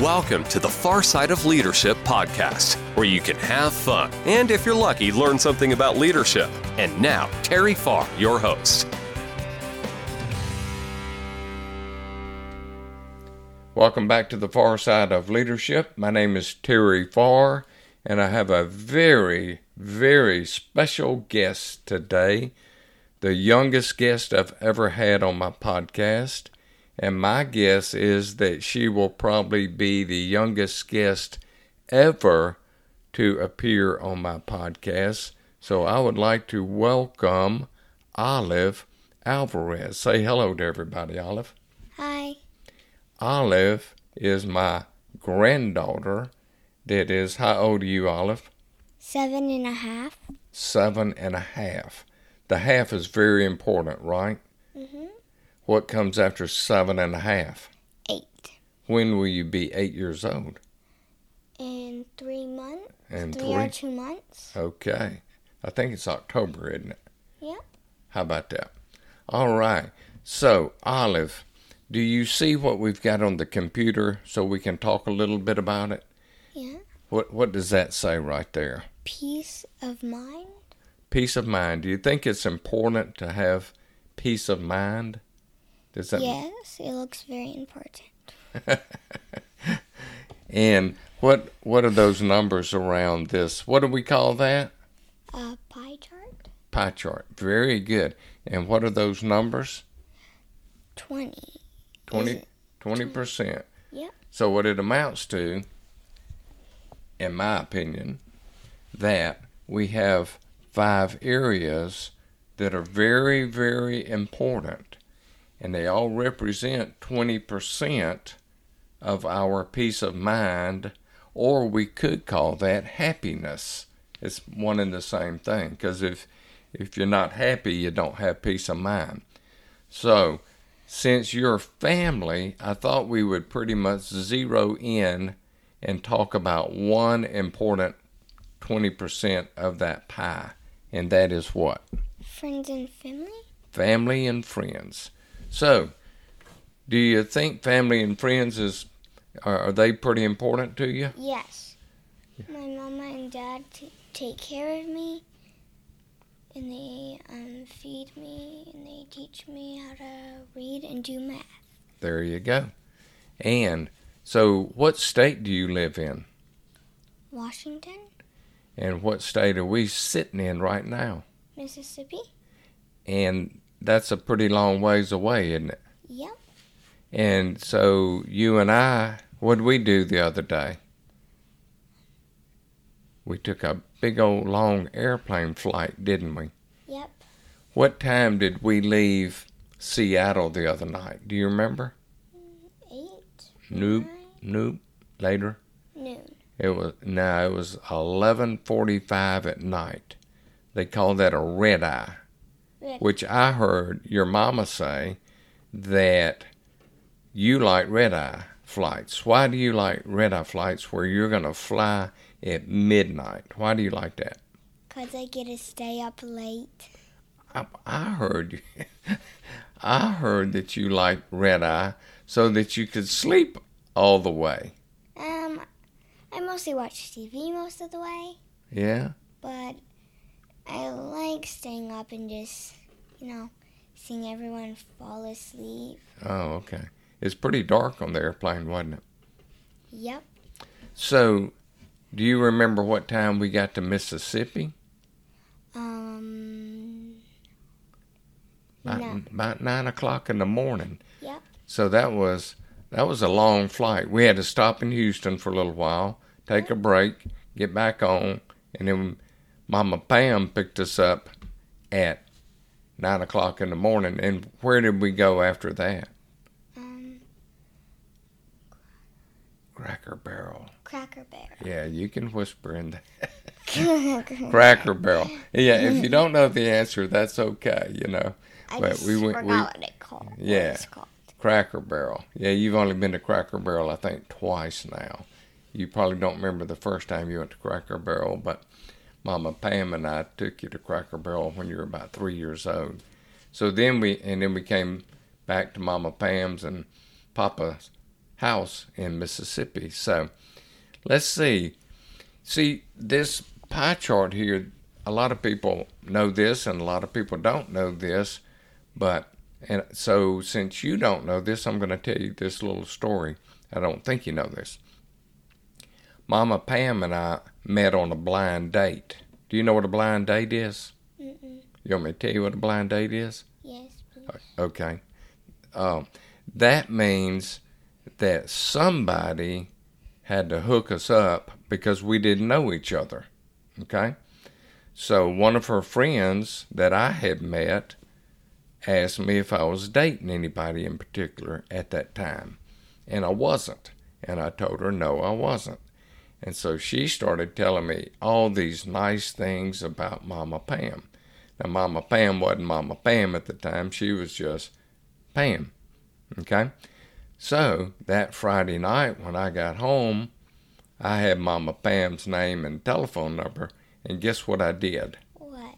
Welcome to the Far Side of Leadership podcast, where you can have fun and, if you're lucky, learn something about leadership. And now, Terry Farr, your host. Welcome back to the Far Side of Leadership. My name is Terry Farr, and I have a very, very special guest today. The youngest guest I've ever had on my podcast. And my guess is that she will probably be the youngest guest ever to appear on my podcast. So I would like to welcome Olive Alvarez. Say hello to everybody, Olive. Hi. Olive is my granddaughter that is, how old are you, Olive? Seven and a half. Seven and a half. The half is very important, right? Mm-hmm. What comes after seven and a half? Eight. When will you be eight years old? In three months. In three, three? or two months. Okay. I think it's October, isn't it? Yep. How about that? All right. So, Olive, do you see what we've got on the computer so we can talk a little bit about it? Yeah. What what does that say right there? Peace of mind. Peace of mind. Do you think it's important to have peace of mind? Does that yes, it looks very important. And what what are those numbers around this? What do we call that? A pie chart. Pie chart. Very good. And what are those numbers? Twenty. 20 percent. Yep. So what it amounts to, in my opinion, that we have five areas that are very, very important, and they all represent twenty percent of our peace of mind, or we could call that happiness. It's one and the same thing, because if if you're not happy, you don't have peace of mind. So since you're family, I thought we would pretty much zero in and talk about one important 20% of that pie, and that is what? Friends and family. Family and friends. So, do you think family and friends is are, are they pretty important to you? Yes. My mama and dad t- take care of me, and they um, feed me, and they teach me how to read and do math. There you go. And so, what state do you live in? Washington, And what state are we sitting in right now? Mississippi. And that's a pretty long ways away, isn't it? Yep. And so you and I, what did we do the other day? We took a big old long airplane flight, didn't we? Yep. What time did we leave Seattle the other night? Do you remember? Eight. Nope. nine, Nope. Later. Noon. It was no, it was eleven forty five at night. They call that a red eye. Red. Which I heard your mama say that you like red eye flights. Why do you like red eye flights where you're gonna fly at midnight? Why do you like that? Cause I get to stay up late. I, I heard. I heard that you like red eye so that you could sleep all the way. Um, I mostly watch TV most of the way, Yeah. but I like staying up and just, you know, seeing everyone fall asleep. Oh, okay. It's pretty dark on the airplane, wasn't it? Yep. So, do you remember what time we got to Mississippi? Um. About, No. about nine o'clock in the morning. Yep. So that was that was a long flight. We had to stop in Houston for a little while, take a break, get back on, and then Mama Pam picked us up at nine o'clock in the morning. And where did we go after that? Um. Cracker Barrel. Cracker Barrel. Yeah, you can whisper in that. Cracker Barrel. Yeah, if you don't know the answer, that's okay. You know, I But we went- we- what it called. Yeah. it's called. Cracker Barrel. Yeah, you've only been to Cracker Barrel, I think, twice now. You probably don't remember the first time you went to Cracker Barrel, but Mama Pam and I took you to Cracker Barrel when you were about three years old. So then we, and then we came back to Mama Pam's, and Papa's house in Mississippi. So let's see. See, this pie chart here, a lot of people know this and a lot of people don't know this. But, and so since you don't know this, I'm going to tell you this little story. I don't think you know this. Mama Pam and I met on a blind date. Do you know what a blind date is? Mm-mm. You want me to tell you what a blind date is? Yes, please. Okay. Um, that means that somebody had to hook us up because we didn't know each other. Okay? So one of her friends that I had met asked me if I was dating anybody in particular at that time. And I wasn't. And I told her no, I wasn't. And so she started telling me all these nice things about Mama Pam. Now, Mama Pam wasn't Mama Pam at the time, she was just Pam. Okay? So, that Friday night when I got home, I had Mama Pam's name and telephone number, and guess what I did? What?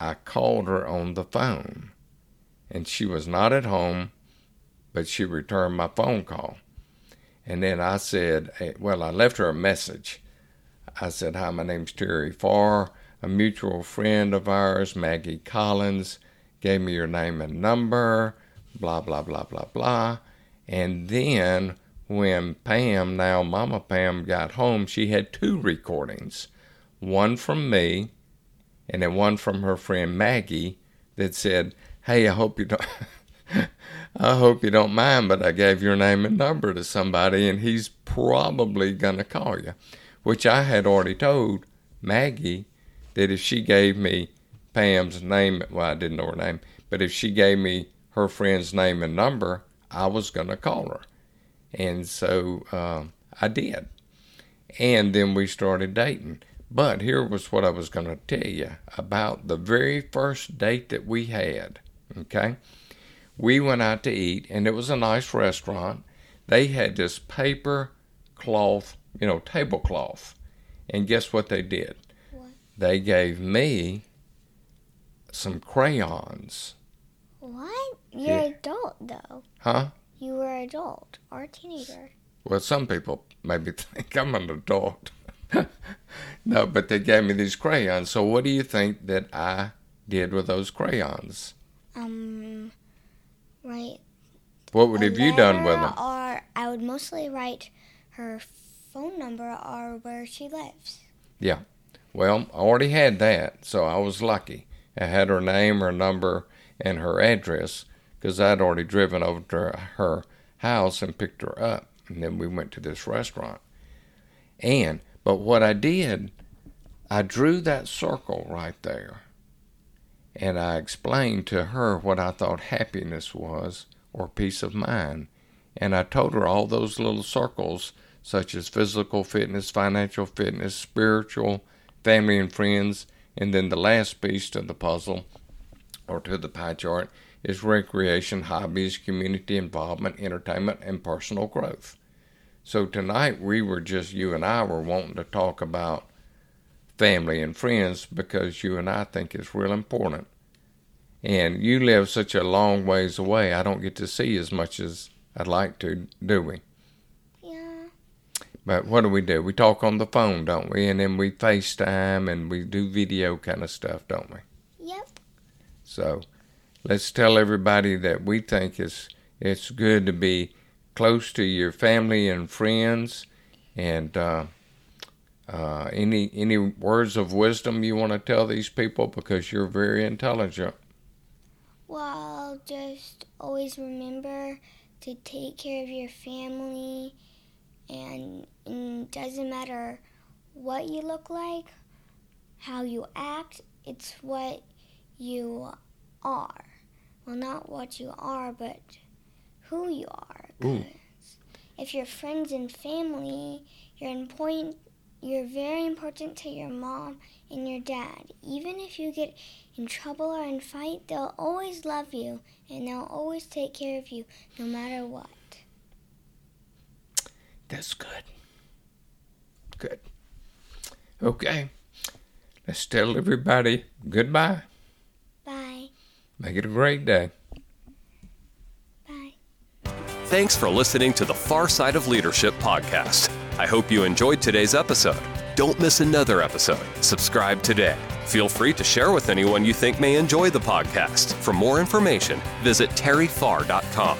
I called her on the phone, and she was not at home, but she returned my phone call. And then I said, eh, well, I left her a message. I said, Hi, my name's Terry Farr. A mutual friend of ours, Maggie Collins, gave me your name and number, blah, blah, blah, blah, blah. And then when Pam, now Mama Pam, got home, she had two recordings one from me and then one from her friend Maggie that said, Hey, I hope you don't. I hope you don't mind, but I gave your name and number to somebody, and he's probably going to call you. Which I had already told Maggie that if she gave me Pam's name, well, I didn't know her name, but if she gave me her friend's name and number, I was going to call her. And so uh, I did. And then we started dating. But here was what I was going to tell you about the very first date that we had. Okay? We went out to eat, and it was a nice restaurant. They had this paper cloth, you know, tablecloth. And guess what they did? What? They gave me some crayons. What? You're Yeah. adult though. Huh? You were adult or a teenager. Well, some people maybe think I'm an adult. no, but they gave me these crayons. So, what do you think that I did with those crayons? Um, write. What would have you done with them? Or I would mostly write her phone number or where she lives. Yeah. Well, I already had that, so I was lucky. I had her name, her number, and her address because I'd already driven over to her house and picked her up. And then we went to this restaurant. And, but what I did, I drew that circle right there. And I explained to her what I thought happiness was or peace of mind. And I told her all those little circles, such as physical fitness, financial fitness, spiritual, family and friends, and then the last piece to the puzzle or to the pie chart is recreation, hobbies, community involvement, entertainment, and personal growth. So tonight we were just, you and I were wanting to talk about family and friends because you and I think it's real important. And you live such a long ways away, I don't get to see as much as I'd like to, do we? Yeah. But what do we do? We talk on the phone, don't we? And then we FaceTime and we do video kind of stuff, don't we? Yep. So let's tell everybody that we think it's it's good to be close to your family and friends. And uh, uh, any any words of wisdom you want to tell these people because you're very intelligent. Well, just always remember to take care of your family, and, and it doesn't matter what you look like, how you act, it's what you are. Well, not what you are, but who you are. If you're friends and family, you're important. You're very important to your mom and your dad. Even if you get in trouble or in fight, they'll always love you and they'll always take care of you no matter what. That's good. Good. Okay. Let's tell everybody goodbye. Bye. Make it a great day. Bye. Thanks for listening to the Far Side of Leadership podcast. I hope you enjoyed today's episode. Don't miss another episode. Subscribe today. Feel free to share with anyone you think may enjoy the podcast. For more information, visit terryfarr.com.